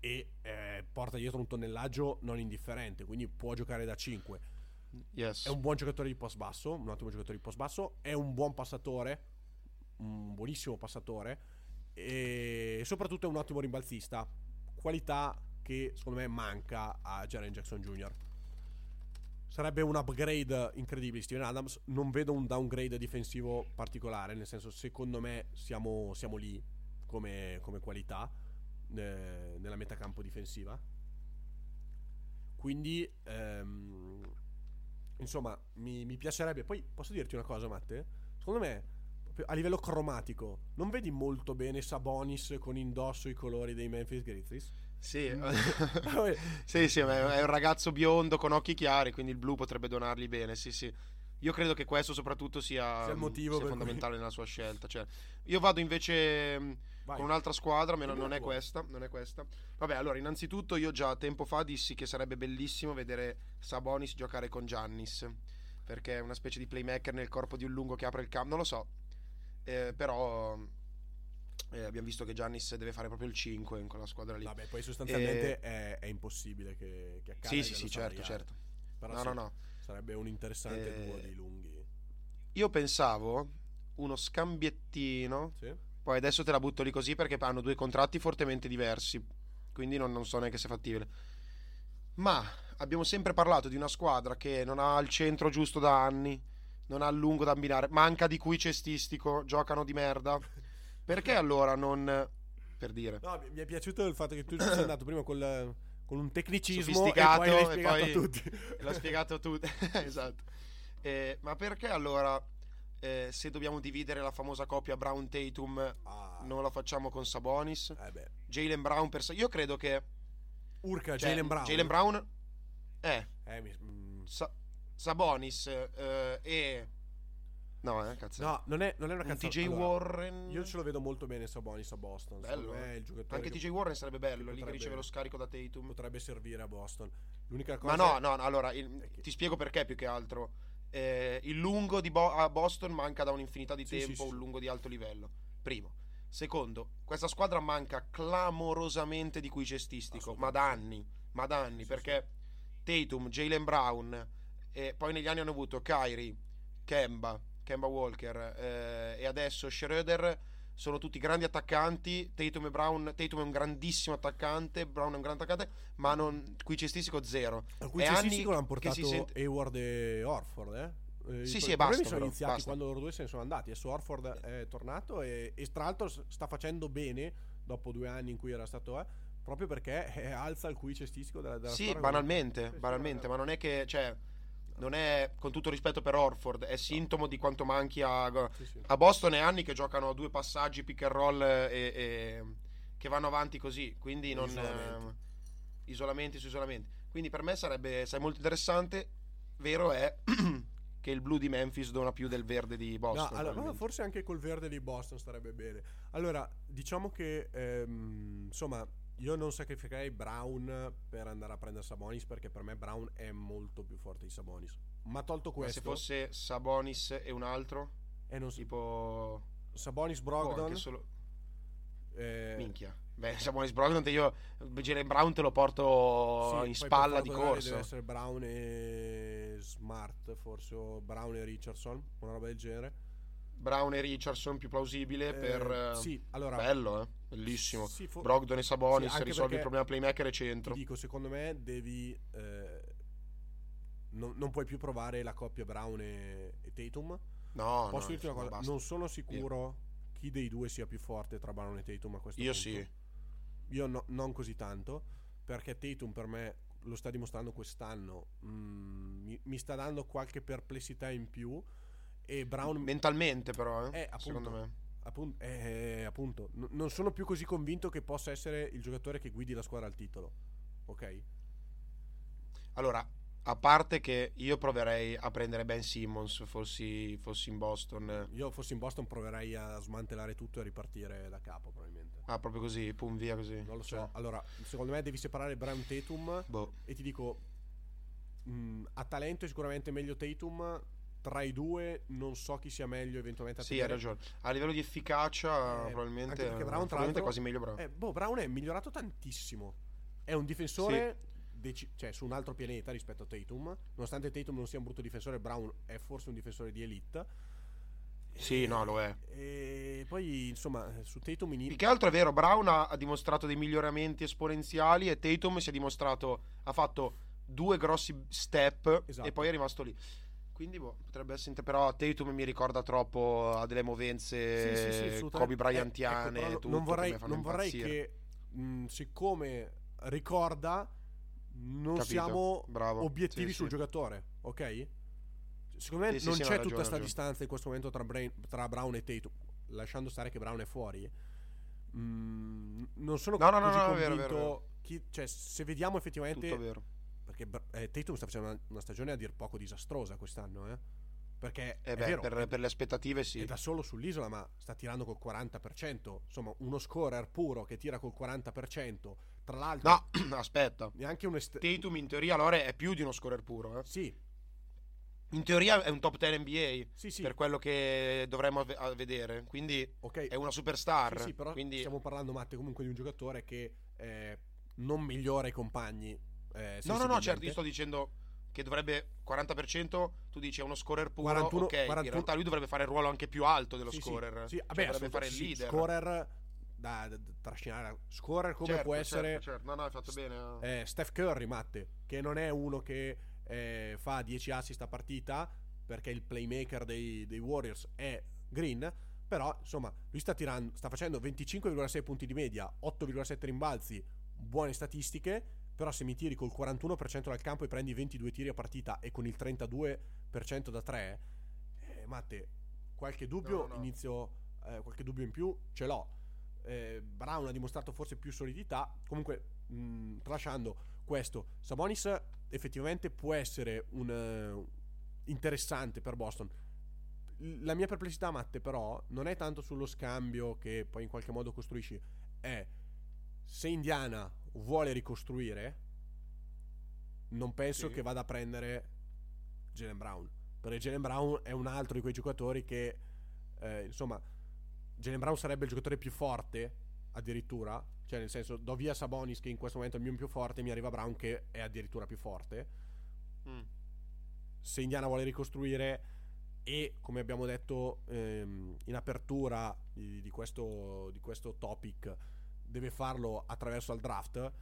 e eh, porta dietro un tonnellaggio non indifferente, quindi può giocare da 5. Yes. È un buon giocatore di post basso, un ottimo giocatore di post basso, è un buon passatore, un buonissimo passatore e soprattutto è un ottimo rimbalzista, qualità che secondo me manca a Jaren Jackson Jr. Sarebbe un upgrade incredibile di Steven Adams, non vedo un downgrade difensivo particolare, nel senso secondo me siamo, siamo lì come, come qualità eh, nella metacampo difensiva. Quindi ehm, insomma, mi, mi piacerebbe. Poi posso dirti una cosa, Matte? Secondo me, a livello cromatico, non vedi molto bene Sabonis con indosso i colori dei Memphis Grizzlies? Sì. Vabbè, sì, sì, ma è un ragazzo biondo con occhi chiari, quindi il blu potrebbe donargli bene, sì, sì. Io credo che questo soprattutto sia, Sia il motivo sia fondamentale nella sua scelta. Cioè, io vado invece mh, vai. con un'altra squadra, ma non è questa, non è questa. Vabbè, allora, innanzitutto io già tempo fa dissi che sarebbe bellissimo vedere Sabonis giocare con Giannis, perché è una specie di playmaker nel corpo di un lungo che apre il campo, non lo so. Eh, però eh, abbiamo visto che Giannis deve fare proprio il 5 in quella squadra lì. Vabbè, poi sostanzialmente è, è impossibile che, che accada. Eh, Sì, sì, sì, certo, certo. Però No, no, no. Sarebbe un interessante Eh, duo di lunghi. Io pensavo uno scambiettino. Sì? Poi adesso te la butto lì così perché hanno due contratti fortemente diversi. Quindi non, non so neanche se è fattibile. Ma abbiamo sempre parlato di una squadra che non ha il centro giusto da anni. Non ha lungo da abbinare. Manca di cui cestistico. Giocano di merda. Perché allora non. Per dire. No, mi- è piaciuto il fatto che tu sei andato prima col- con un tecnicismo Sofisticato, e poi l'hai e spiegato poi- a tutti. L'ho spiegato tutto. esatto. Eh, ma perché allora, eh, se dobbiamo dividere la famosa coppia Brown-Tatum, Ah, non la facciamo con Sabonis? eh. Jalen Brown per... Io credo che... Urca, cioè, Jalen Brown. Jalen Brown... Eh, Eh, mi- mm, Sa- Sabonis eh, e... No, eh, cazzo. No, non è, non è una Un cazzata. TJ Allora, Warren... Io ce lo vedo molto bene Sabonis a Boston. Bello, me eh. il giocatore Anche che TJ Warren sarebbe bello, lì che potrebbe- riceve lo scarico da Tatum. potrebbe servire a Boston. L'unica cosa Ma no, no, no, allora, il- che- ti spiego perché più che altro. Eh, il lungo di Bo- a Boston manca da un'infinità di Sì, sì, tempo, sì. un lungo di alto livello. Primo. Secondo, questa squadra manca clamorosamente di cui cestistico, ma da anni, ma da anni, Sì, perché Tatum, Jalen Brown, e poi negli anni hanno avuto Kyrie, Kemba, Kemba Walker eh, e adesso Schroeder sono tutti grandi attaccanti. Tatum e Brown. Tatum è un grandissimo attaccante. Brown è un grande attaccante. Ma non, qui cestistico zero. Al cui È cestistico l'hanno portato si sente- Hayward e Orford, eh? Eh, Sì, sì, e basta, sono però, iniziati basta. quando loro due se ne sono andati. Adesso Orford è tornato e, e tra l'altro sta facendo bene dopo due anni in cui era stato eh, proprio perché eh, alza il cui cestistico della, della Sì, banalmente, banalmente, ma non è che, cioè, non è, con tutto rispetto per Orford, è sintomo di quanto manchi a, Sì, sì. a Boston è anni che giocano due passaggi pick and roll e, e- che vanno avanti così, quindi non... Isolamenti. eh, isolamenti su isolamenti. Quindi per me sarebbe, sarebbe molto interessante, vero è che il blu di Memphis dona più del verde di Boston. No, allora, forse anche col verde di Boston starebbe bene. Allora, diciamo che ehm, insomma, io non sacrificherei Brown per andare a prendere Sabonis perché per me Brown è molto più forte di Sabonis. Ma tolto Ma questo, se fosse Sabonis e un altro, e non so- tipo... Sabonis Brogdon, solo... eh, Minchia. Beh, Sabonis Brogdon te io Jalen Brown te lo porto sì, in spalla di corsa. Deve essere Brown e Smart, forse o Brown e Richardson, una roba del genere. Brown e Richardson più plausibile Eh, per eh, sì, allora bello, eh? Bellissimo. sì, fo- Brogdon e Sabonis Sì, risolvi il problema playmaker e ti centro. dico, secondo me devi eh, non, non puoi più provare la coppia Brown e, e Tatum. No, Posso no, dirti una cosa, basta. non sono sicuro chi dei due sia più forte tra Brown e Tatum a questo Io punto. sì. Io no- non così tanto, perché Tatum per me lo sta dimostrando quest'anno, mm, mi, mi sta dando qualche perplessità in più e Brown Mentalmente però, eh, Eh, appunto. secondo me. appunto, eh, appunto, n- non sono più così convinto che possa essere il giocatore che guidi la squadra al titolo. Ok? Allora, a parte che io proverei a prendere Ben Simmons fossi, fossi in Boston. Io fossi in Boston proverei a smantellare tutto e a ripartire da capo probabilmente. Ah, proprio così, pum via così. Non lo so. Cioè, Allora, secondo me devi separare Brown Tatum boh. e ti dico mh, a talento è sicuramente meglio Tatum. Tra i due non so chi sia meglio eventualmente a Sì, hai ragione. A livello di efficacia, Eh, probabilmente, Brown, probabilmente è quasi meglio Brown. Eh, boh, Brown è migliorato tantissimo. È un difensore deci- cioè, su un altro pianeta rispetto a Tatum. Nonostante Tatum non sia un brutto difensore, Brown è forse un difensore di elite. Sì, no, lo è. E poi, insomma, su Tatum in Più che altro è vero, Brown ha, ha dimostrato dei miglioramenti esponenziali e Tatum si è dimostrato, ha fatto due grossi step Esatto. e poi è rimasto lì. Quindi boh, potrebbe essere, inter- però Tatum mi ricorda troppo a delle movenze Sì, sì, sì. Kobe Eh, Bryantiane ecco, però tutto, non vorrei, che non vorrei che, mh, siccome ricorda, non Capito, siamo bravo. obiettivi sul giocatore, ok? Secondo me non c'è hai tutta ragione, questa ragione. distanza in questo momento tra, Brain- tra Brown e Tatum, lasciando stare che Brown è fuori. Mm, non sono No, no, no, così no, vero, convinto. vero, è vero. chi- cioè, se vediamo effettivamente, vero. Perché eh, Tatum sta facendo una, una stagione a dir poco disastrosa quest'anno, eh? Perché Eh beh, vero, per, è- per le aspettative sì. è da solo sull'isola, ma sta tirando col 40%. Insomma, uno scorer puro che tira col 40%. Tra l'altro, No, aspetta. neanche un est- Tatum in teoria allora è più di uno scorer puro. eh. Sì, In teoria è un top 10 NBA sì, sì. per quello che dovremmo ave- a vedere. Quindi ok. è una superstar. Sì, sì, però quindi stiamo parlando, Matte, comunque di un giocatore che eh, non migliora i compagni. Eh, No, no, no, certo, io sto dicendo che dovrebbe 40%, tu dici è uno scorer puro, 41, ok, 41. in realtà lui dovrebbe fare il ruolo anche più alto dello Sì, sì, scorer. Sì, Cioè, vabbè, dovrebbe assolut- fare il sì, leader. Scorer da, da- da trascinare. Scorer come Certo, può certo, essere certo. No, no, hai fatto bene. eh. eh, Steph Curry, Matte, che non è uno che eh, fa 10 assist a partita perché il playmaker dei, dei Warriors è Green. Però, insomma, lui sta tirando, sta facendo 25,6 punti di media, 8,7 rimbalzi, buone statistiche. Però se mi tiri col 41% dal campo e prendi 22 tiri a partita e con il 32% da 3, eh, Matte, qualche dubbio No, no. inizio, eh, qualche dubbio in più ce l'ho. Eh, Brown ha dimostrato forse più solidità. Comunque, mh, tralasciando questo, Sabonis effettivamente può essere un eh, interessante per Boston. La mia perplessità, Matte, però, non è tanto sullo scambio che poi in qualche modo costruisci, è se Indiana vuole ricostruire, non penso Sì. che vada a prendere Jalen Brown. Perché Jalen Brown è un altro di quei giocatori che, eh, insomma, Jalen Brown sarebbe il giocatore più forte, addirittura. Cioè, nel senso, do via Sabonis, che in questo momento è il mio più forte, mi arriva Brown, che è addirittura più forte. Mm. Se Indiana vuole ricostruire, e come abbiamo detto ehm, in apertura di, di, questo, di questo topic deve farlo attraverso il draft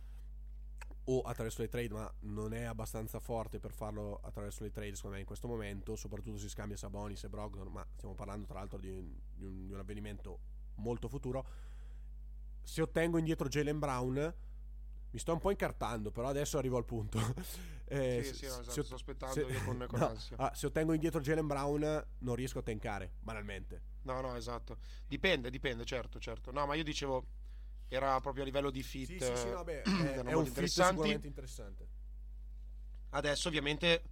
o attraverso le trade, ma non è abbastanza forte per farlo attraverso le trade, secondo me, in questo momento. Soprattutto si scambia Sabonis e Brogdon, ma stiamo parlando tra l'altro di, di, un, di un, avvenimento molto futuro. Se ottengo indietro Jalen Brown, mi sto un po' incartando, però adesso arrivo al punto. eh, sì, sì, no, esatto, se, sto aspettando se, io con, con no, ansia. Ah, se ottengo indietro Jalen Brown, non riesco a tankare, banalmente. No, no, esatto. Dipende, dipende, certo, certo. No, ma io dicevo era proprio a livello di fit. Sì, sì, sì, vabbè, è, è un fit sicuramente interessante. Adesso ovviamente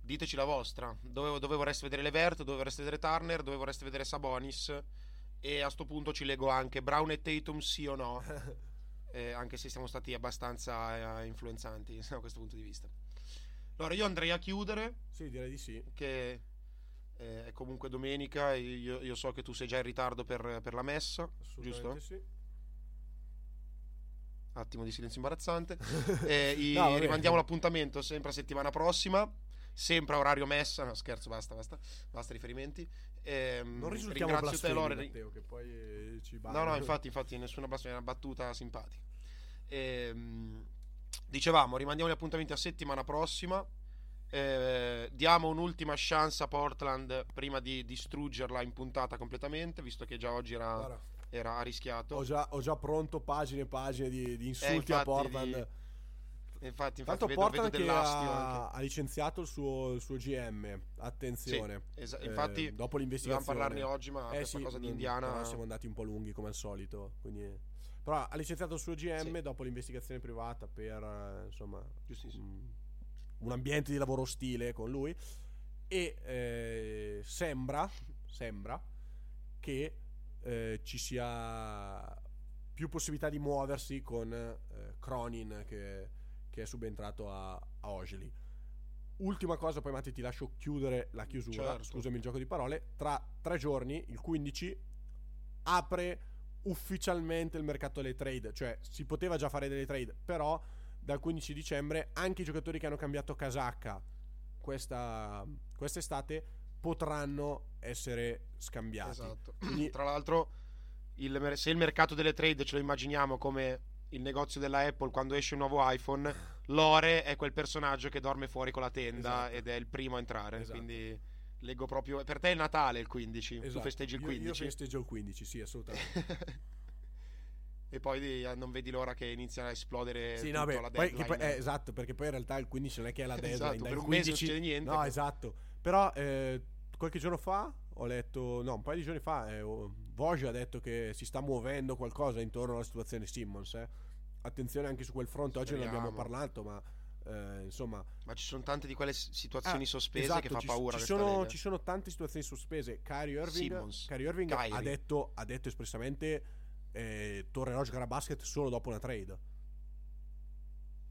diteci la vostra. Dove, dove, vorreste vedere Levert, dove vorreste vedere Turner, dove vorreste vedere Sabonis. E a sto punto ci leggo anche Brown e Tatum sì o no. eh, anche se siamo stati abbastanza eh, influenzanti da questo punto di vista. Allora io andrei a chiudere. Sì, direi di sì. Che eh, è comunque domenica. Io, io, so che tu sei già in ritardo per, per la messa. Giusto? Sì attimo di silenzio imbarazzante. eh, i, no, rimandiamo l'appuntamento sempre a settimana prossima. Sempre a orario messa, no scherzo, basta, basta, basta riferimenti. Eh, non risultiamo ringrazio te Lore. Matteo, che poi eh, ci No, no, infatti, infatti, nessuna blasfemia, una battuta simpatica. Eh, dicevamo, rimandiamo gli appuntamenti a settimana prossima. Eh, diamo un'ultima chance a Portland prima di distruggerla in puntata completamente, visto che già oggi era. Guarda era arrischiato. Ho già, ho già pronto pagine e pagine di, di insulti eh, a Portland. Di... Infatti, infatti Tanto vedo, Portland vedo che ha, ha, licenziato il suo, il suo GM. Attenzione. Sì, es- infatti, eh, dopo l'investigazione. Dobbiamo parlarne oggi, ma eh, questa sì, cosa di Indiana. siamo andati un po' lunghi come al solito. Quindi... Però ha licenziato il suo GM sì. dopo l'investigazione privata per eh, insomma un, un, ambiente di lavoro ostile con lui. E eh, sembra, sembra che eh, ci sia più possibilità di muoversi con eh, Cronin che, che, è subentrato a, a Ogili. Ultima cosa, poi Matti ti lascio chiudere la chiusura, certo. scusami il gioco di parole, tra tre giorni, il 15, apre ufficialmente il mercato delle trade, cioè si poteva già fare delle trade, però dal 15 dicembre anche i giocatori che hanno cambiato casacca questa quest'estate potranno essere scambiati. Esatto. Quindi, Tra l'altro, il, se il mercato delle trade ce lo immaginiamo come il negozio della Apple quando esce un nuovo iPhone, Lore è quel personaggio che dorme fuori con la tenda esatto. ed è il primo a entrare. Esatto. Quindi leggo proprio. Per te è il Natale il 15, esatto. tu festeggi il 15. Io, io festeggio il 15, sì, assolutamente. e poi eh, non vedi l'ora che inizia a esplodere sì, no, beh, poi, poi, eh, esatto perché poi in realtà il 15 non è che è la deadline esatto, per un 15... mese non succede niente no esatto però eh, qualche giorno fa ho letto, no, un paio di giorni fa, eh, Voge ha detto che si sta muovendo qualcosa intorno alla situazione Simmons. Eh. Attenzione anche su quel fronte, oggi Speriamo. ne abbiamo parlato, ma eh, insomma... Ma ci sono tante di quelle situazioni ah, sospese esatto, che fa ci, paura. Ci sono, ci sono, tante situazioni sospese. Kyrie Irving, Kyrie Irving ha, detto, ha, detto, espressamente eh, tornerò a giocare a basket solo dopo una trade.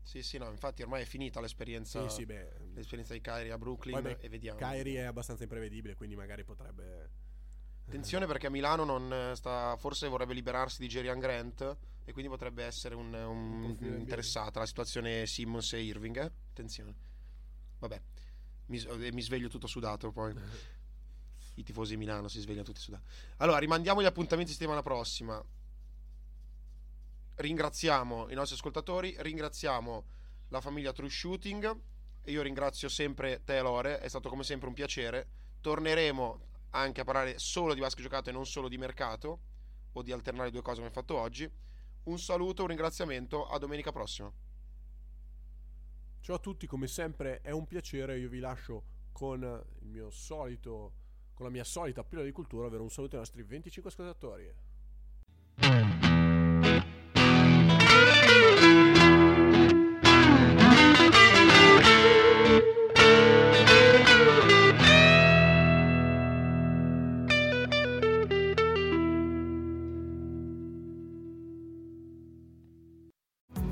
Sì, sì, no, infatti ormai è finita l'esperienza, sì, sì, beh, l'esperienza di Kyrie a Brooklyn beh, e vediamo. Kyrie è abbastanza imprevedibile, quindi magari potrebbe... Attenzione perché a Milano non sta, forse vorrebbe liberarsi di Jerian Grant e quindi potrebbe essere un, un, un interessata la situazione Simmons e Irving. Eh? Attenzione. Vabbè, mi, mi sveglio tutto sudato poi. I tifosi di Milano si svegliano tutti sudati. Allora, rimandiamo gli appuntamenti settimana prossima ringraziamo i nostri ascoltatori, ringraziamo la famiglia True Shooting e io ringrazio sempre te Lore, è stato come sempre un piacere. Torneremo anche a parlare solo di basket giocato e non solo di mercato o di alternare due cose come fatto oggi. Un saluto, un ringraziamento, a domenica prossima. Ciao a tutti, come sempre è un piacere, io vi lascio con solito con la mia solita pillola di cultura, ovvero un saluto ai nostri 25 ascoltatori.